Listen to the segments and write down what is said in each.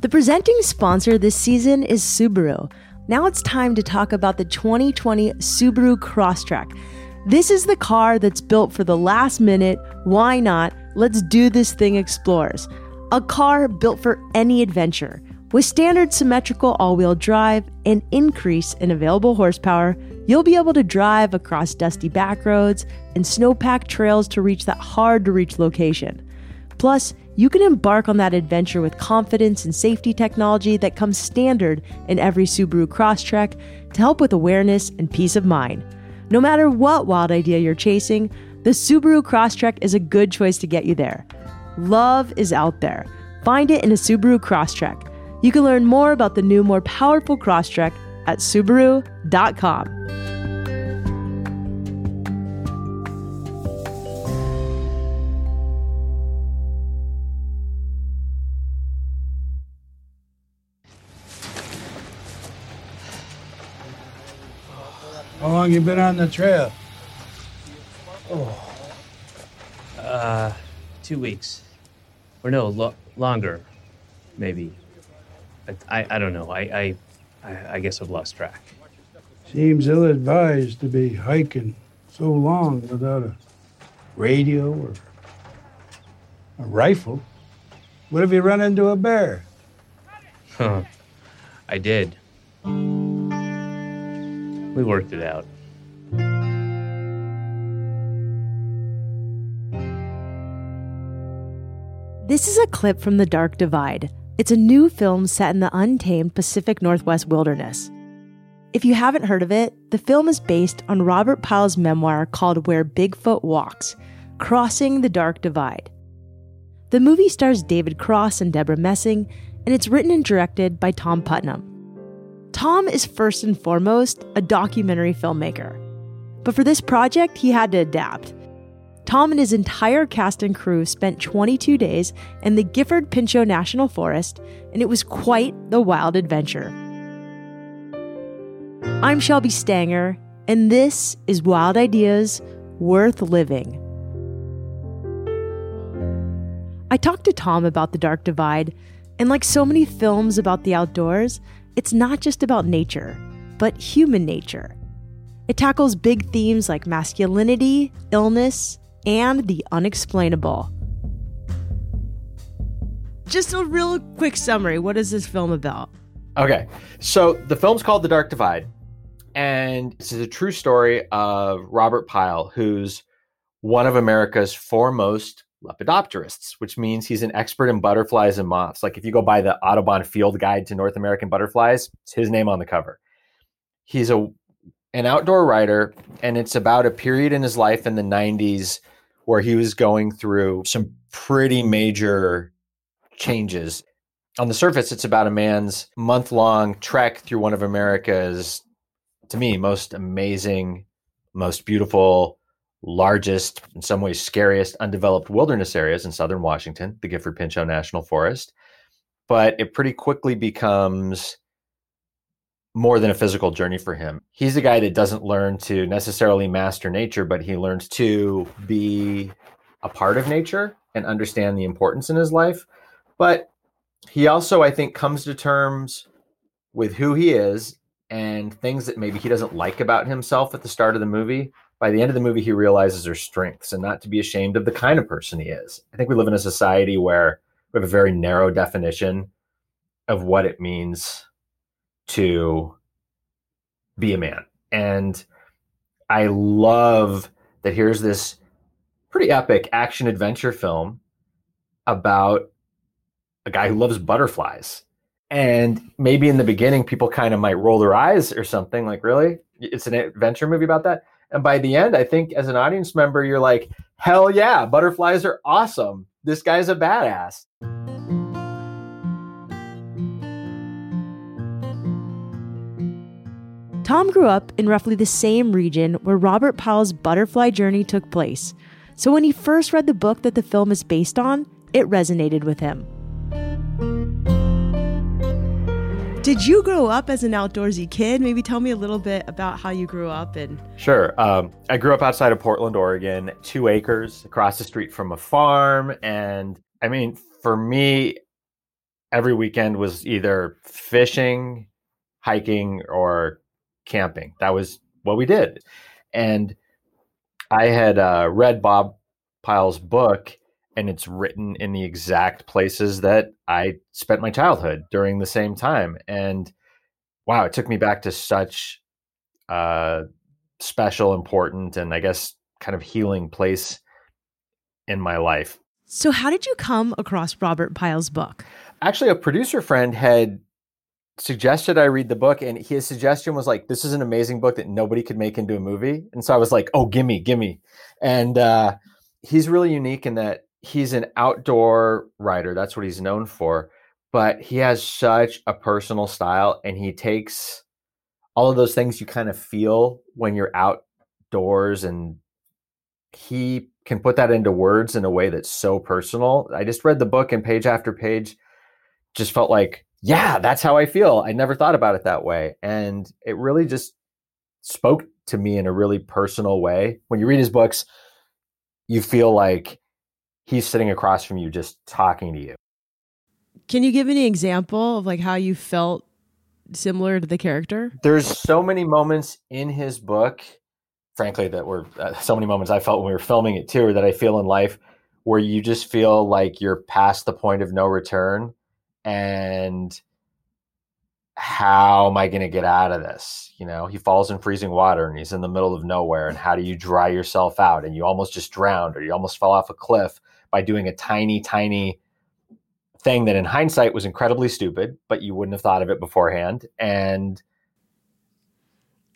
The presenting sponsor this season is Subaru. Now it's time to talk about the 2020 Subaru Crosstrek. This is the car that's built for the last minute, why not, let's do this thing explores. A car built for any adventure. With standard symmetrical all wheel drive and increase in available horsepower, you'll be able to drive across dusty back roads and snow packed trails to reach that hard to reach location. Plus, you can embark on that adventure with confidence and safety technology that comes standard in every Subaru Crosstrek to help with awareness and peace of mind. No matter what wild idea you're chasing, the Subaru Crosstrek is a good choice to get you there. Love is out there. Find it in a Subaru Crosstrek. You can learn more about the new, more powerful Crosstrek at Subaru.com. How long you been on the trail? Oh. Uh, two weeks, or no, lo- longer, maybe. I, I, I don't know. I, I, I, guess I've lost track. Seems ill-advised to be hiking so long without a radio or a rifle. What if you run into a bear? Huh. I did. We worked it out. This is a clip from The Dark Divide. It's a new film set in the untamed Pacific Northwest wilderness. If you haven't heard of it, the film is based on Robert Pyle's memoir called Where Bigfoot Walks Crossing the Dark Divide. The movie stars David Cross and Deborah Messing, and it's written and directed by Tom Putnam. Tom is first and foremost a documentary filmmaker. But for this project, he had to adapt. Tom and his entire cast and crew spent 22 days in the Gifford Pinchot National Forest, and it was quite the wild adventure. I'm Shelby Stanger, and this is Wild Ideas Worth Living. I talked to Tom about The Dark Divide, and like so many films about the outdoors, it's not just about nature, but human nature. It tackles big themes like masculinity, illness, and the unexplainable. Just a real quick summary what is this film about? Okay, so the film's called The Dark Divide, and this is a true story of Robert Pyle, who's one of America's foremost lepidopterists, which means he's an expert in butterflies and moths. Like if you go buy the Audubon Field Guide to North American Butterflies, it's his name on the cover. He's a an outdoor writer, and it's about a period in his life in the 90s where he was going through some pretty major changes. On the surface, it's about a man's month long trek through one of America's, to me, most amazing, most beautiful, largest, in some ways scariest undeveloped wilderness areas in southern Washington, the Gifford Pinchot National Forest. But it pretty quickly becomes more than a physical journey for him. He's a guy that doesn't learn to necessarily master nature, but he learns to be a part of nature and understand the importance in his life. But he also, I think, comes to terms with who he is and things that maybe he doesn't like about himself at the start of the movie. By the end of the movie, he realizes her strengths and not to be ashamed of the kind of person he is. I think we live in a society where we have a very narrow definition of what it means to be a man. And I love that here's this pretty epic action adventure film about a guy who loves butterflies. And maybe in the beginning, people kind of might roll their eyes or something like, really? It's an adventure movie about that. And by the end, I think as an audience member, you're like, hell yeah, butterflies are awesome. This guy's a badass. Tom grew up in roughly the same region where Robert Pyle's butterfly journey took place. So when he first read the book that the film is based on, it resonated with him. Did you grow up as an outdoorsy kid? Maybe tell me a little bit about how you grew up and Sure. Um, I grew up outside of Portland, Oregon, two acres across the street from a farm. And I mean, for me, every weekend was either fishing, hiking, or camping. That was what we did. And I had uh, read Bob Pyle's book, and it's written in the exact places that I spent my childhood during the same time. And wow, it took me back to such uh, special, important, and I guess kind of healing place in my life. So, how did you come across Robert Pyle's book? Actually, a producer friend had suggested I read the book, and his suggestion was like, "This is an amazing book that nobody could make into a movie." And so I was like, "Oh, gimme, gimme!" And uh, he's really unique in that he's an outdoor writer. That's what he's known for. But he has such a personal style, and he takes all of those things you kind of feel when you're outdoors, and he can put that into words in a way that's so personal. I just read the book, and page after page, just felt like yeah, that's how I feel. I never thought about it that way. And it really just spoke to me in a really personal way. When you read his books, you feel like he's sitting across from you just talking to you. Can you give any example of like how you felt similar to the character? There's so many moments in his book, frankly, that were uh, so many moments I felt when we were filming it too, or that I feel in life where you just feel like you're past the point of no return and how am I going to get out of this? You know, he falls in freezing water and he's in the middle of nowhere. And how do you dry yourself out? And you almost just drowned or you almost fell off a cliff by doing a tiny, tiny thing that in hindsight was incredibly stupid, but you wouldn't have thought of it beforehand. And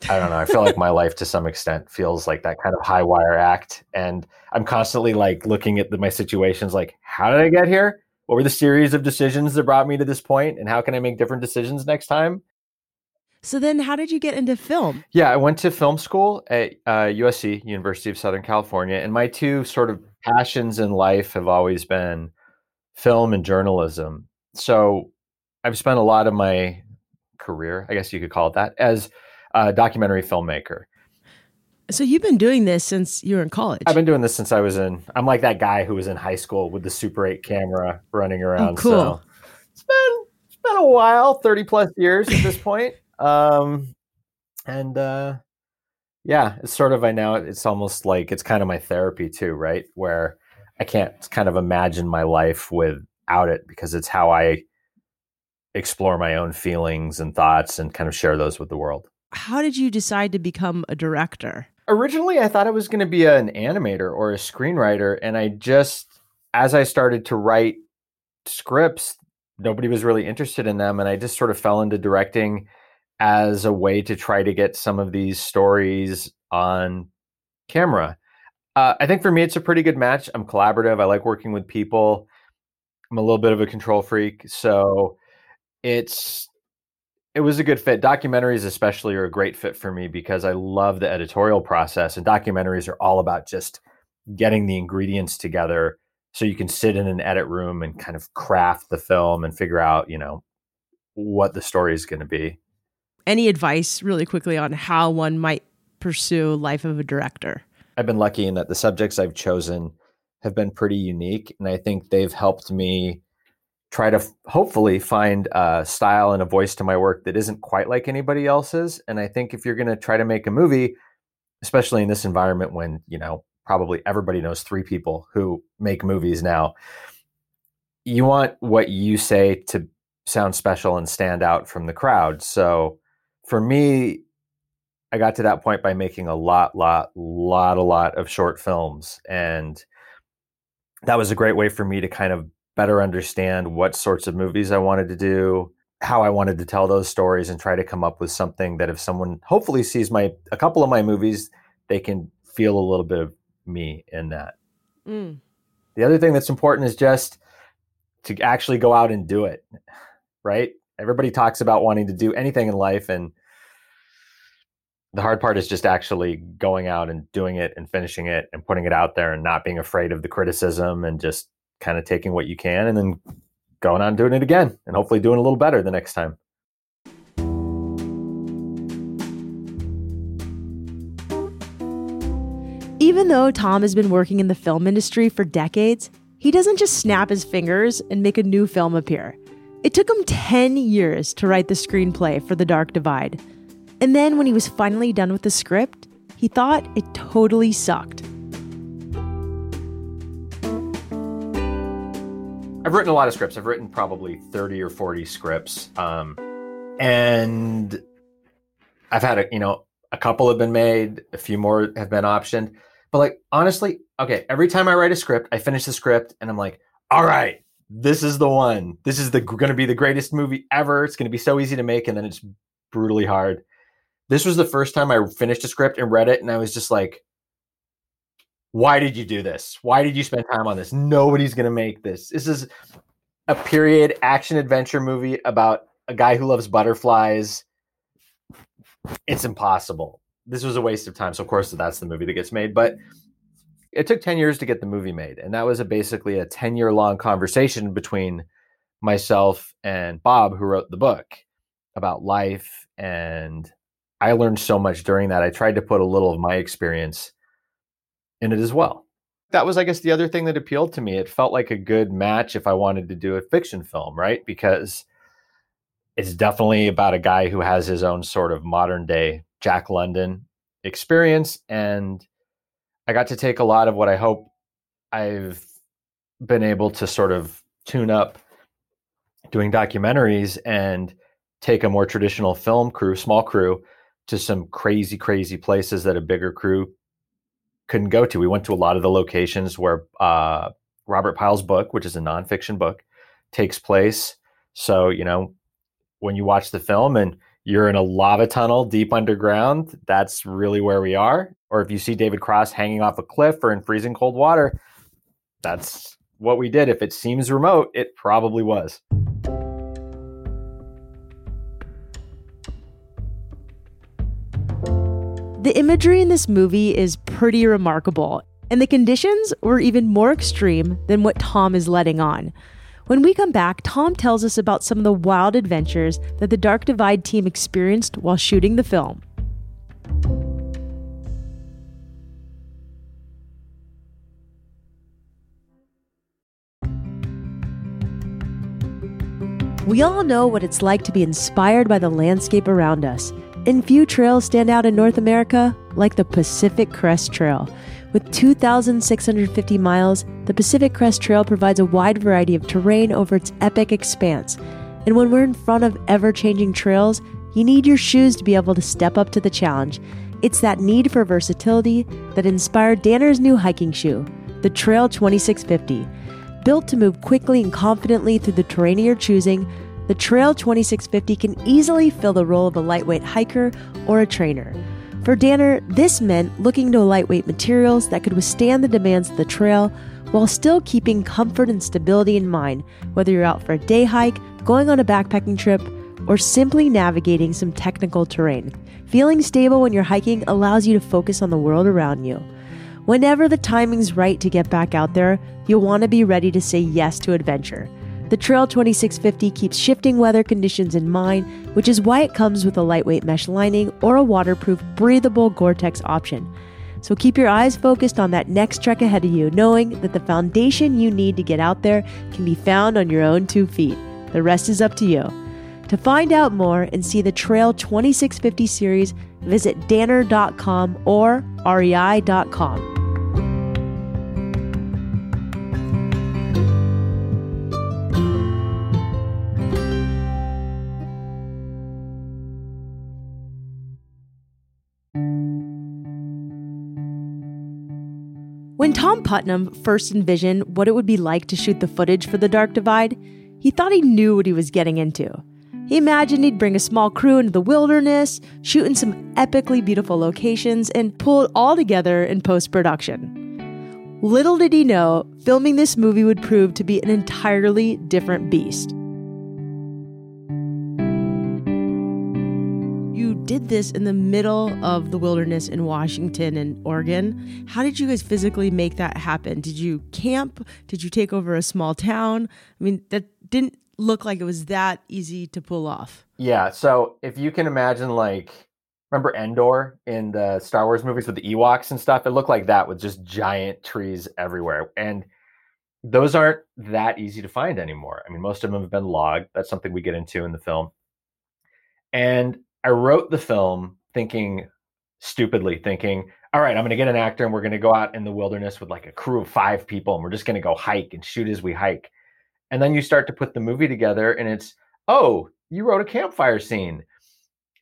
I don't know. I feel like my life to some extent feels like that kind of high wire act. And I'm constantly like looking at the, my situations like, how did I get here? what were the series of decisions that brought me to this point? point and how can I make different decisions next time? So then how did you get into film? Yeah, I went to film school at uh, USC, University of Southern California, and my two sort of passions in life have always been film and journalism. So I've spent a lot of my career, I guess you could call it that, as a documentary filmmaker. So you've been doing this since you were in college. I've been doing this since I was in. I'm like that guy who was in high school with the Super 8 camera running around. Oh, cool. So it's been it's been a while, 30 plus years at this point. Um, and uh, yeah, it's sort of I now it's almost like it's kind of my therapy too, right? Where I can't kind of imagine my life without it because it's how I explore my own feelings and thoughts and kind of share those with the world. How did you decide to become a director? originally I thought I was going to be an animator or a screenwriter, and I just as I started to write scripts, nobody was really interested in them, and I just sort of fell into directing as a way to try to get some of these stories on camera. Uh, I think for me, it's a pretty good match. I'm collaborative. I like working with people. I'm a little bit of a control freak, so it's it was a good fit. Documentaries, especially, are a great fit for me because I love the editorial process, and documentaries are all about just getting the ingredients together so you can sit in an edit room and kind of craft the film and figure out, you know, what the story is going to be. Any advice, really quickly, on how one might pursue life of a director? I've been lucky in that the subjects I've chosen have been pretty unique, and I think they've helped me try to f- hopefully find a style and a voice to my work that isn't quite like anybody else's. And I think if you're going to try to make a movie, especially in this environment when, you know, probably everybody knows three people who make movies now, you want what you say to sound special and stand out from the crowd. So for me, I got to that point by making a lot, lot, lot, a lot of short films. And that was a great way for me to kind of better understand what sorts of movies I wanted to do, how I wanted to tell those stories, and try to come up with something that if someone hopefully sees my a couple of my movies, they can feel a little bit of me in that. Mm. The other thing that's important is just to actually go out and do it. Right? Everybody talks about wanting to do anything in life and the hard part is just actually going out and doing it and finishing it and putting it out there and not being afraid of the criticism and just kind of taking what you can and then going on doing it again and hopefully doing a little better the next time. Even though Tom has been working in the film industry for decades, he doesn't just snap his fingers and make a new film appear. It took him 10 years to write the screenplay for The Dark Divide. And then when he was finally done with the script, he thought it totally sucked. I've written a lot of scripts. I've written probably 30 or 40 scripts. Um, and I've had a, you know, a couple have been made, a few more have been optioned. But like honestly, okay, every time I write a script, I finish the script and I'm like, all right, this is the one. This is the going to be the greatest movie ever. It's going to be so easy to make and then it's brutally hard. This was the first time I finished a script and read it and I was just like why did you do this? Why did you spend time on this? Nobody's going to make this. This is a period action adventure movie about a guy who loves butterflies. It's impossible. This was a waste of time. So, of course, that's the movie that gets made. But it took 10 years to get the movie made. And that was a, basically a 10 year long conversation between myself and Bob, who wrote the book about life. And I learned so much during that. I tried to put a little of my experience in it as well. That was, I guess, the other thing that appealed to me. It felt like a good match if I wanted to do a fiction film, right? Because it's definitely about a guy who has his own sort of modern day Jack London experience. And I got to take a lot of what I hope I've been able to sort of tune up doing documentaries and take a more traditional film crew, small crew, to some crazy, crazy places that a bigger crew couldn't go to. We went to a lot of the locations where uh, Robert Pyle's book, which is a nonfiction book, takes place. So, you know, when you watch the film and you're in a lava tunnel deep underground, that's really where we are. Or if you see David Cross hanging off a cliff or in freezing cold water, that's what we did. If it seems remote, it probably was. The imagery in this movie is pretty remarkable, and the conditions were even more extreme than what Tom is letting on. When we come back, Tom tells us about some of the wild adventures that the Dark Divide team experienced while shooting the film. We all know what it's like to be inspired by the landscape around us. And few trails stand out in North America like the Pacific Crest Trail. With 2,650 miles, the Pacific Crest Trail provides a wide variety of terrain over its epic expanse. And when we're in front of ever changing trails, you need your shoes to be able to step up to the challenge. It's that need for versatility that inspired Danner's new hiking shoe, the Trail 2650. Built to move quickly and confidently through the terrain of your choosing, the Trail 2650 can easily fill the role of a lightweight hiker or a trainer. For Danner, this meant looking to lightweight materials that could withstand the demands of the trail while still keeping comfort and stability in mind, whether you're out for a day hike, going on a backpacking trip, or simply navigating some technical terrain. Feeling stable when you're hiking allows you to focus on the world around you. Whenever the timing's right to get back out there, you'll want to be ready to say yes to adventure. The Trail 2650 keeps shifting weather conditions in mind, which is why it comes with a lightweight mesh lining or a waterproof, breathable Gore Tex option. So keep your eyes focused on that next trek ahead of you, knowing that the foundation you need to get out there can be found on your own two feet. The rest is up to you. To find out more and see the Trail 2650 series, visit danner.com or rei.com. When Tom Putnam first envisioned what it would be like to shoot the footage for The Dark Divide, he thought he knew what he was getting into. He imagined he'd bring a small crew into the wilderness, shoot in some epically beautiful locations, and pull it all together in post production. Little did he know, filming this movie would prove to be an entirely different beast. Did this in the middle of the wilderness in Washington and Oregon. How did you guys physically make that happen? Did you camp? Did you take over a small town? I mean, that didn't look like it was that easy to pull off. Yeah. So if you can imagine, like, remember Endor in the Star Wars movies with the Ewoks and stuff? It looked like that with just giant trees everywhere. And those aren't that easy to find anymore. I mean, most of them have been logged. That's something we get into in the film. And I wrote the film thinking stupidly, thinking, all right, I'm going to get an actor and we're going to go out in the wilderness with like a crew of five people and we're just going to go hike and shoot as we hike. And then you start to put the movie together and it's, oh, you wrote a campfire scene.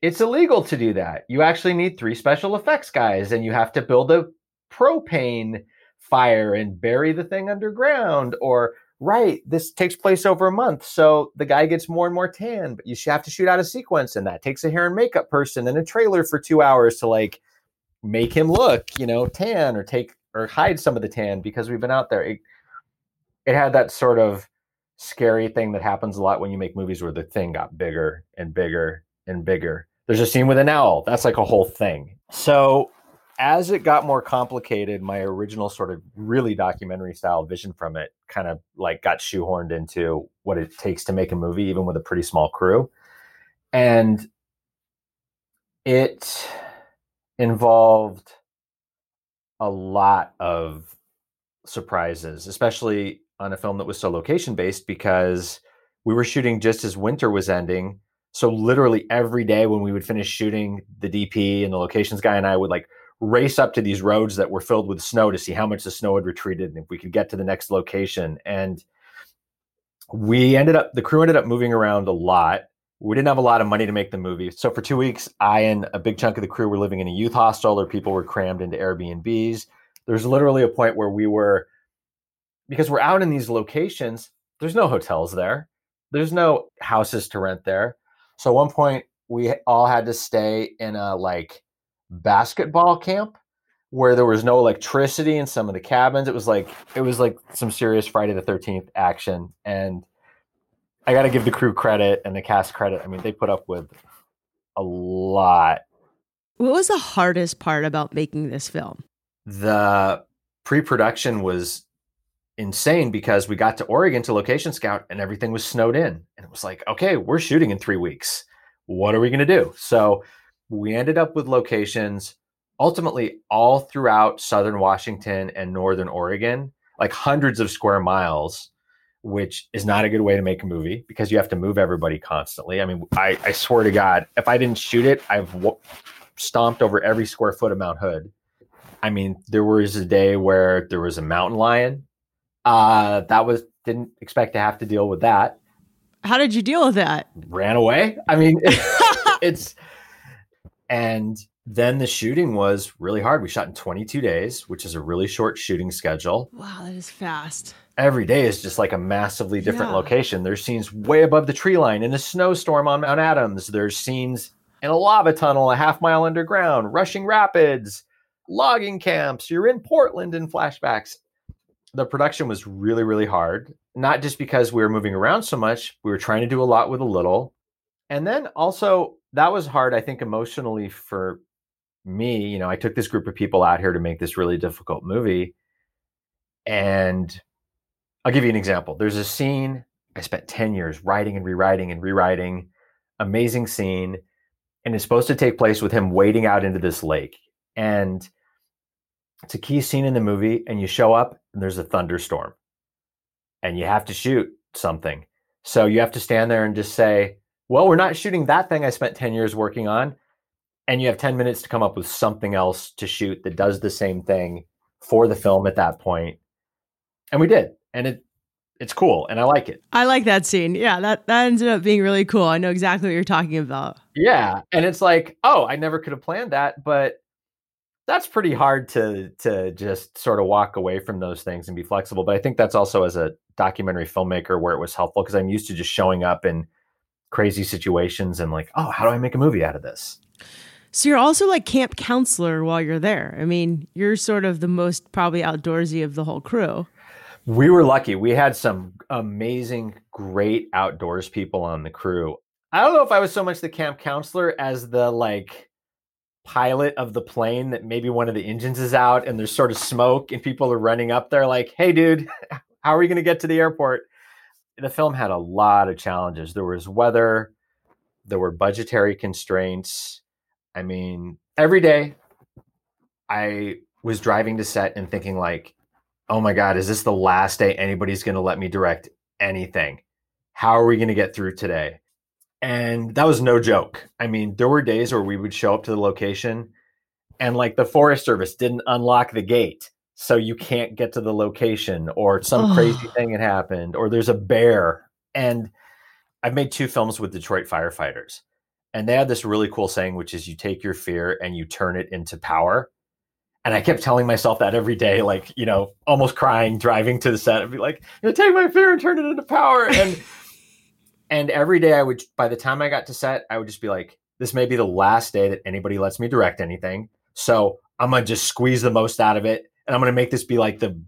It's illegal to do that. You actually need three special effects guys and you have to build a propane fire and bury the thing underground or right this takes place over a month so the guy gets more and more tan but you have to shoot out a sequence and that takes a hair and makeup person and a trailer for two hours to like make him look you know tan or take or hide some of the tan because we've been out there. It, it had that sort of scary thing that happens a lot when you make movies where the thing got bigger and bigger and bigger. There's a scene with an owl. That's like a whole thing. So as it got more complicated, my original sort of really documentary style vision from it kind of like got shoehorned into what it takes to make a movie, even with a pretty small crew. And it involved a lot of surprises, especially on a film that was so location based because we were shooting just as winter was ending. So literally every day when we would finish shooting, the DP and the locations guy and I would like race up to these roads that were filled with snow to see how much the snow had retreated and if we could get to the next location. And we ended up, the crew ended up moving around a lot. We didn't have a lot of money to make the movie. So for two weeks, I and a big chunk of the crew were living in a youth hostel or people were crammed into Airbnbs. There's literally a point where we were, because we're out in these locations, there's no hotels there. There's no houses to rent there. So at one point, we all had to stay in a like basketball camp where there was no electricity in some of the cabins. It was like it was like some serious Friday the Thirteenth action, and I got to give the crew credit and the cast credit. I mean, they put up with a lot. What was the hardest part about making this film? The pre-production was insane because we got to Oregon to location scout and everything was snowed in, and it was like, okay, we're shooting in three weeks. What are we going to do? So we ended up with locations ultimately all throughout southern Washington and northern Oregon, like hundreds of square miles, which is not a good way to make a movie because you have to move everybody constantly. I mean, I, I swear to God, if I didn't shoot it, I've w- stomped over every square foot of Mount Hood. I mean, there was a day where there was a mountain lion. Uh, that was didn't expect to have to deal with that. How did you deal with that? Ran away. I mean, it's and then the shooting was really hard. We shot in 22 days, which is a really short shooting schedule. Wow, that is fast. Every day is just like a massively different yeah. location. There's scenes way above the tree line in a snowstorm on Mount Adams. There's scenes in a lava tunnel a half mile underground, rushing rapids, logging camps. You're in Portland in flashbacks. The production was really, really hard, not just because we were moving around so much, we were trying to do a lot with a little. And then also, that was hard, I think, emotionally for me. You know, I took this group of people out here to make this really difficult movie. And I'll give you an example. There's a scene I spent 10 years writing and rewriting and rewriting. Amazing scene. And it's supposed to take place with him wading out into this lake. And it's a key scene in the movie. And you show up and there's a thunderstorm. And you have to shoot something. So you have to stand there and just say, well, we're not shooting that thing I spent 10 years working on. And you have 10 minutes to come up with something else to shoot that does the same thing for the film at that point. And we did. And it it's cool and I like it. I like that scene. Yeah, that that ended up being really cool. I know exactly what you're talking about. Yeah, and it's like, oh, I never could have planned that, but that's pretty hard to to just sort of walk away from those things and be flexible. But I think that's also as a documentary filmmaker where it was helpful because I'm used to just showing up and crazy situations and like, oh, how do I make a movie out of this? So you're also like camp counselor while you're there. I mean, you're sort of the most probably outdoorsy of the whole crew. We were lucky. We had some amazing, great outdoors people on the crew. I don't know if I was so much the camp counselor as the like pilot of the plane that maybe one of the engines is out and there's sort of smoke and people are running up there like, "Hey dude, how are we going to get to the airport?" The film had a lot of challenges. There was weather, there were budgetary constraints. I mean, every day I was driving to set and thinking like, oh my God, is this the last day anybody's going to let me direct anything? How are we going to get through today? And that was no joke. I mean, there were days where we would show up to the location and like the Forest Service didn't unlock the gate. So you can't get to the location, or some crazy thing had happened, or there's a bear. And I've made two films with Detroit firefighters. And they had this really cool saying, which is you take your fear and you turn it into power. And I kept telling myself that every day, like, you know, almost crying, driving to the set and be like, you know, take my fear and turn it into power. And and every day I would by the time I got to set, I would just be like, this may be the last day that anybody lets me direct anything. So I'm gonna just squeeze the most out of it, and I'm gonna make this be like the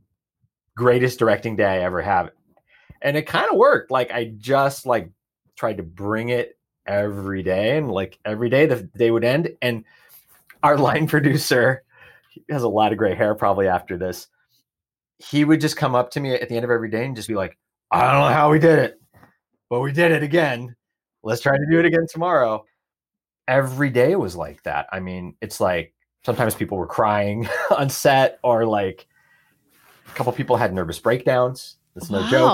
greatest directing day I ever have. And it kind of worked. Like I just like tried to bring it every day, and like every day the day would end. And our line producer, has a lot of gray hair probably after this. He would just come up to me at the end of every day and just be like, I don't know how we did it, but we did it again. Let's try to do it again tomorrow. Every day was like that. I mean, it's like sometimes people were crying on set or like a couple people had nervous breakdowns. It's no joke.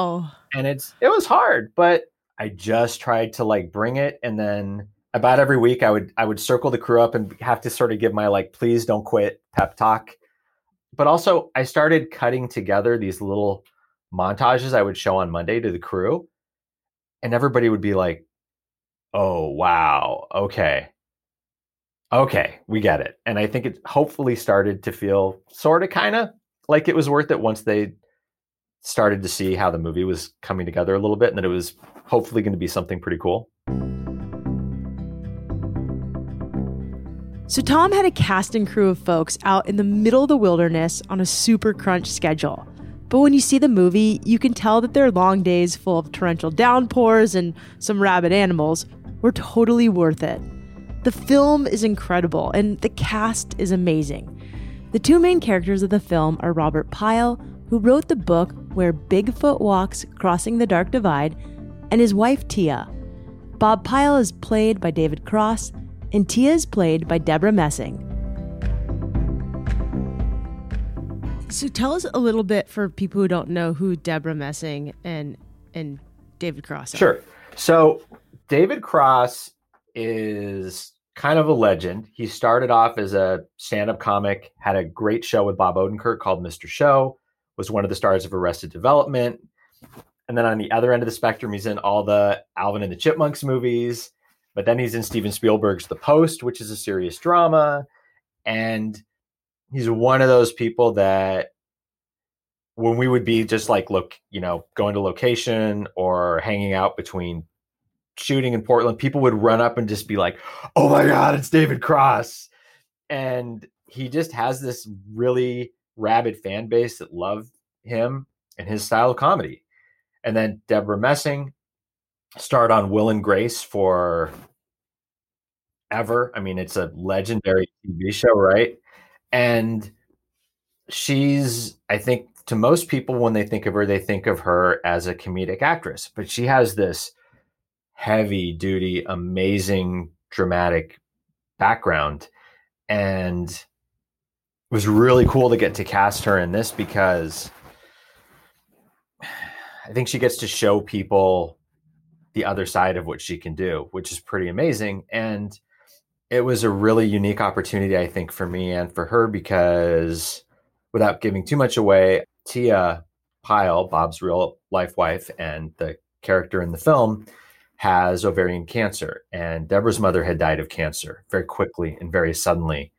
And it's it was hard but i just tried to like bring it. And then about every week i would i would circle the crew up and have to sort of give my like please don't quit pep talk. But also i started cutting together these little montages i would show on monday to the crew. And everybody would be like oh wow. Okay okay, we get it. And I think it hopefully started to feel sort of kind of like it was worth it once they started to see how the movie was coming together a little bit and that it was hopefully going to be something pretty cool. So Tom had a cast and crew of folks out in the middle of the wilderness on a super crunch schedule. But when you see the movie, you can tell that their long days full of torrential downpours and some rabid animals were totally worth it. The film is incredible and the cast is amazing. The two main characters of the film are Robert Pyle, who wrote the book Where Bigfoot Walks Crossing the Dark Divide, and his wife Tia. Bob Pyle is played by David Cross, and Tia is played by Deborah Messing. So tell us a little bit for people who don't know who Deborah Messing and and David Cross are. Sure. So David Cross is kind of a legend. He started off as a stand-up comic, had a great show with Bob Odenkirk called Mr. Show, was one of the stars of Arrested Development. And then on the other end of the spectrum, he's in all the Alvin and the Chipmunks movies, but then he's in Steven Spielberg's The Post, which is a serious drama. And he's one of those people that when we would be just like, look, you know, going to location or hanging out between shooting in Portland, people would run up and just be like, "Oh my god, it's David Cross." And he just has this really rabid fan base that love him and his style of comedy. And then Deborah Messing starred on Will and Grace for ever. I mean, it's a legendary TV show, right? And she's I think to most people when they think of her, they think of her as a comedic actress, but she has this heavy duty, amazing, dramatic background. And it was really cool to get to cast her in this because I think she gets to show people the other side of what she can do, which is pretty amazing. And it was a really unique opportunity, I think, for me and for her because without giving too much away, Tia Pyle, Bob's real life wife, and the character in the film has ovarian cancer. And Deborah's mother had died of cancer very quickly and very suddenly.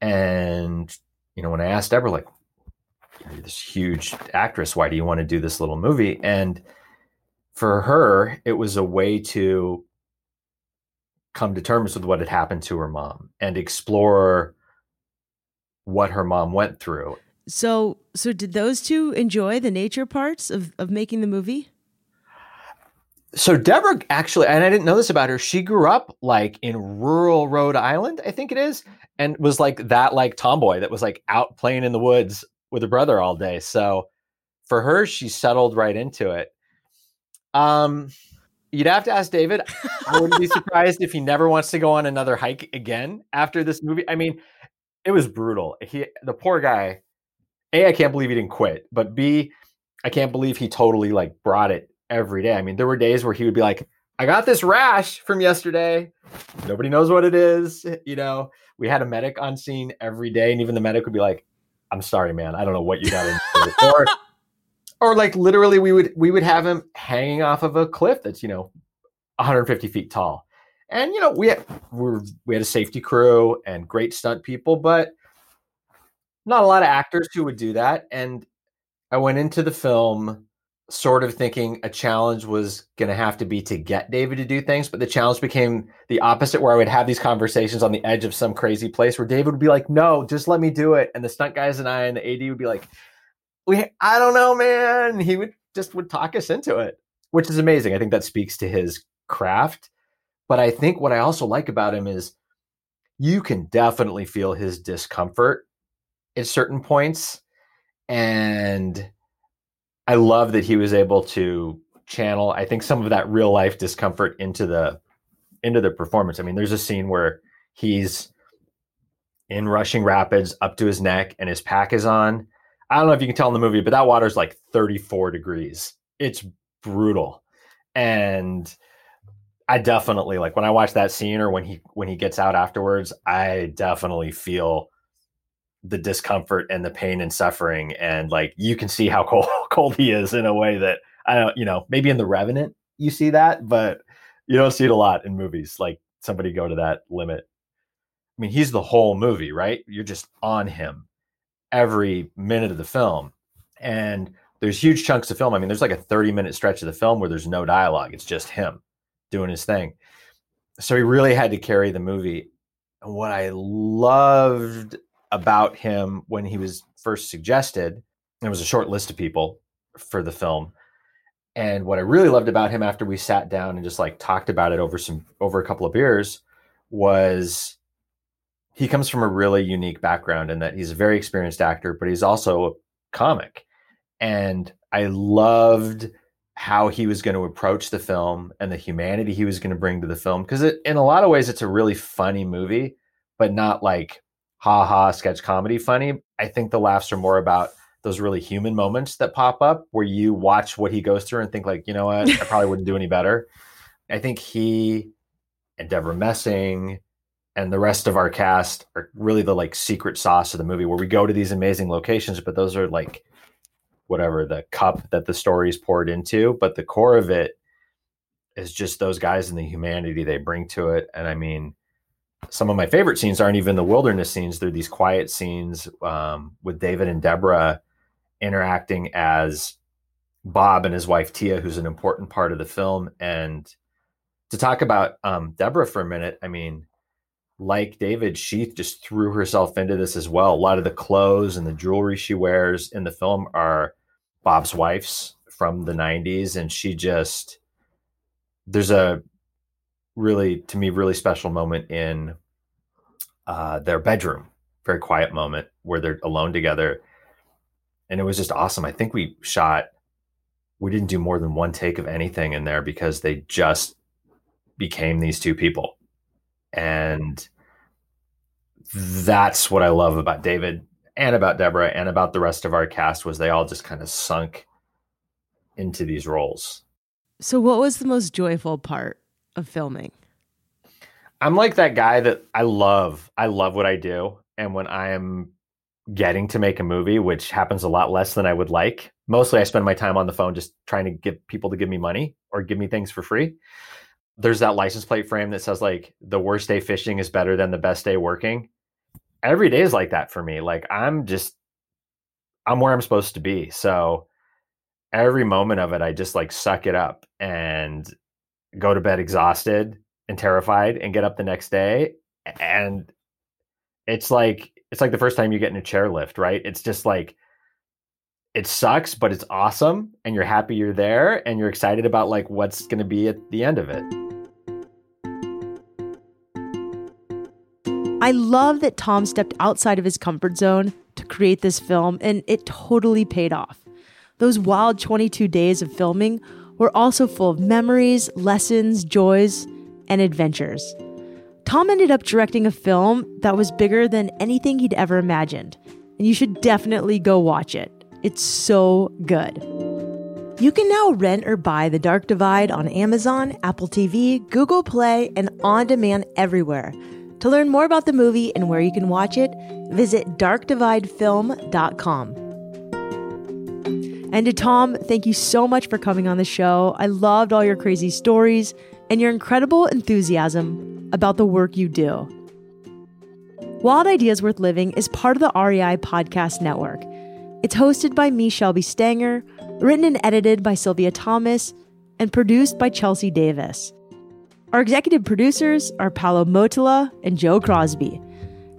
And, you know, when I asked Deborah, like, you're this huge actress, why do you want to do this little movie? And for her, it was a way to come to terms with what had happened to her mom and explore what her mom went through. So so did those two enjoy the nature parts of, of making the movie? So Deborah actually, and I didn't know this about her, she grew up like in rural Rhode Island, I think it is, and was like that like tomboy that was like out playing in the woods with her brother all day. So for her, she settled right into it. Um you'd have to ask David. I wouldn't be surprised if he never wants to go on another hike again after this movie. I mean, it was brutal. He the poor guy A, I can't believe he didn't quit, but B, I can't believe he totally like brought it every day. I mean, there were days where he would be like, I got this rash from yesterday. Nobody knows what it is. You know, we had a medic on scene every day, and even the medic would be like, I'm sorry, man. I don't know what you got into. or, or like literally we would we would have him hanging off of a cliff that's, you know, 150 feet tall. And you know, we had we, were, we had a safety crew and great stunt people, but not a lot of actors who would do that. And I went into the film sort of thinking a challenge was going to have to be to get David to do things, but the challenge became the opposite, where I would have these conversations on the edge of some crazy place where David would be like, "No, just let me do it," and the stunt guys and I and the AD would be like, "We, I don't know, man." He would just would talk us into it, which is amazing. I think that speaks to his craft. But I think what I also like about him is you can definitely feel his discomfort at certain points. And I love that he was able to channel, I think, some of that real life discomfort into the into the performance. I mean, there's a scene where he's in rushing rapids up to his neck and his pack is on. I don't know if you can tell in the movie, but that water's like 34 degrees. It's brutal. And I definitely like when I watch that scene or when he when he gets out afterwards, I definitely feel the discomfort and the pain and suffering and like you can see how cold he is in a way that I don't you know, maybe in the Revenant you see that, but you don't see it a lot in movies like somebody go to that limit. I mean, he's the whole movie, right? You're just on him every minute of the film. And there's huge chunks of film. I mean, there's like a 30 minute stretch of the film where there's no dialogue. It's just him doing his thing. So he really had to carry the movie. And what I loved about him when he was first suggested, there was a short list of people for the film. And what I really loved about him after we sat down and just like talked about it over some over a couple of beers was he comes from a really unique background in that he's a very experienced actor, but he's also a comic. And I loved how he was going to approach the film and the humanity he was going to bring to the film because in a lot of ways it's a really funny movie but not like ha ha sketch comedy funny i think the laughs are more about those really human moments that pop up where you watch what he goes through and think like you know what i probably wouldn't do any better i think he and Deborah messing and the rest of our cast are really the like secret sauce of the movie where we go to these amazing locations but those are like whatever the cup that the story is poured into, but the core of it is just those guys and the humanity they bring to it. And I mean, some of my favorite scenes aren't even the wilderness scenes; they're these quiet scenes um, with David and Debra interacting as Bob and his wife Tia, who's an important part of the film. And to talk about um, Debra for a minute, I mean, like David, she just threw herself into this as well. A lot of the clothes and the jewelry she wears in the film are Bob's wife's from the 90s and she just there's a really to me really special moment in uh, their bedroom very quiet moment where they're alone together and it was just awesome i think we shot we didn't do more than one take of anything in there because they just became these two people and that's what i love about david and about Deborah and about the rest of our cast was they all just kind of sunk into these roles. So what was the most joyful part of filming? I'm like that guy that I love. I love what I do. And when I am getting to make a movie, which happens a lot less than I would like, mostly I spend my time on the phone just trying to get people to give me money or give me things for free. There's that license plate frame that says like the worst day fishing is better than the best day working every day is like that for me. Like I'm just I'm where I'm supposed to be. So every moment of it, I just like suck it up and go to bed exhausted and terrified and get up the next day. And it's like it's like the first time you get in a chairlift, right? It's just like it sucks, but it's awesome and you're happy you're there and you're excited about like what's going to be at the end of it. I love that Tom stepped outside of his comfort zone to create this film, and it totally paid off. Those wild 22 days of filming were also full of memories, lessons, joys, and adventures. Tom ended up directing a film that was bigger than anything he'd ever imagined. and you should definitely go watch it. It's so good. You can now rent or buy The Dark Divide on Amazon, Apple TV, Google Play, and on demand everywhere. To learn more about the movie and where you can watch it, visit darkdividefilm.com. And to Tom, thank you so much for coming on the show. I loved all your crazy stories and your incredible enthusiasm about the work you do. Wild Ideas Worth Living is part of the REI Podcast Network. It's hosted by me, Shelby Stanger, written and edited by Sylvia Thomas, and produced by Chelsea Davis. Our executive producers are Paolo Motola and Joe Crosby.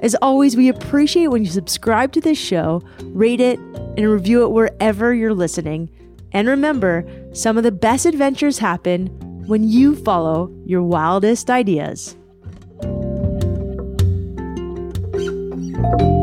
As always, we appreciate when you subscribe to this show, rate it, and review it wherever you're listening. And remember, some of the best adventures happen when you follow your wildest ideas. Thank you.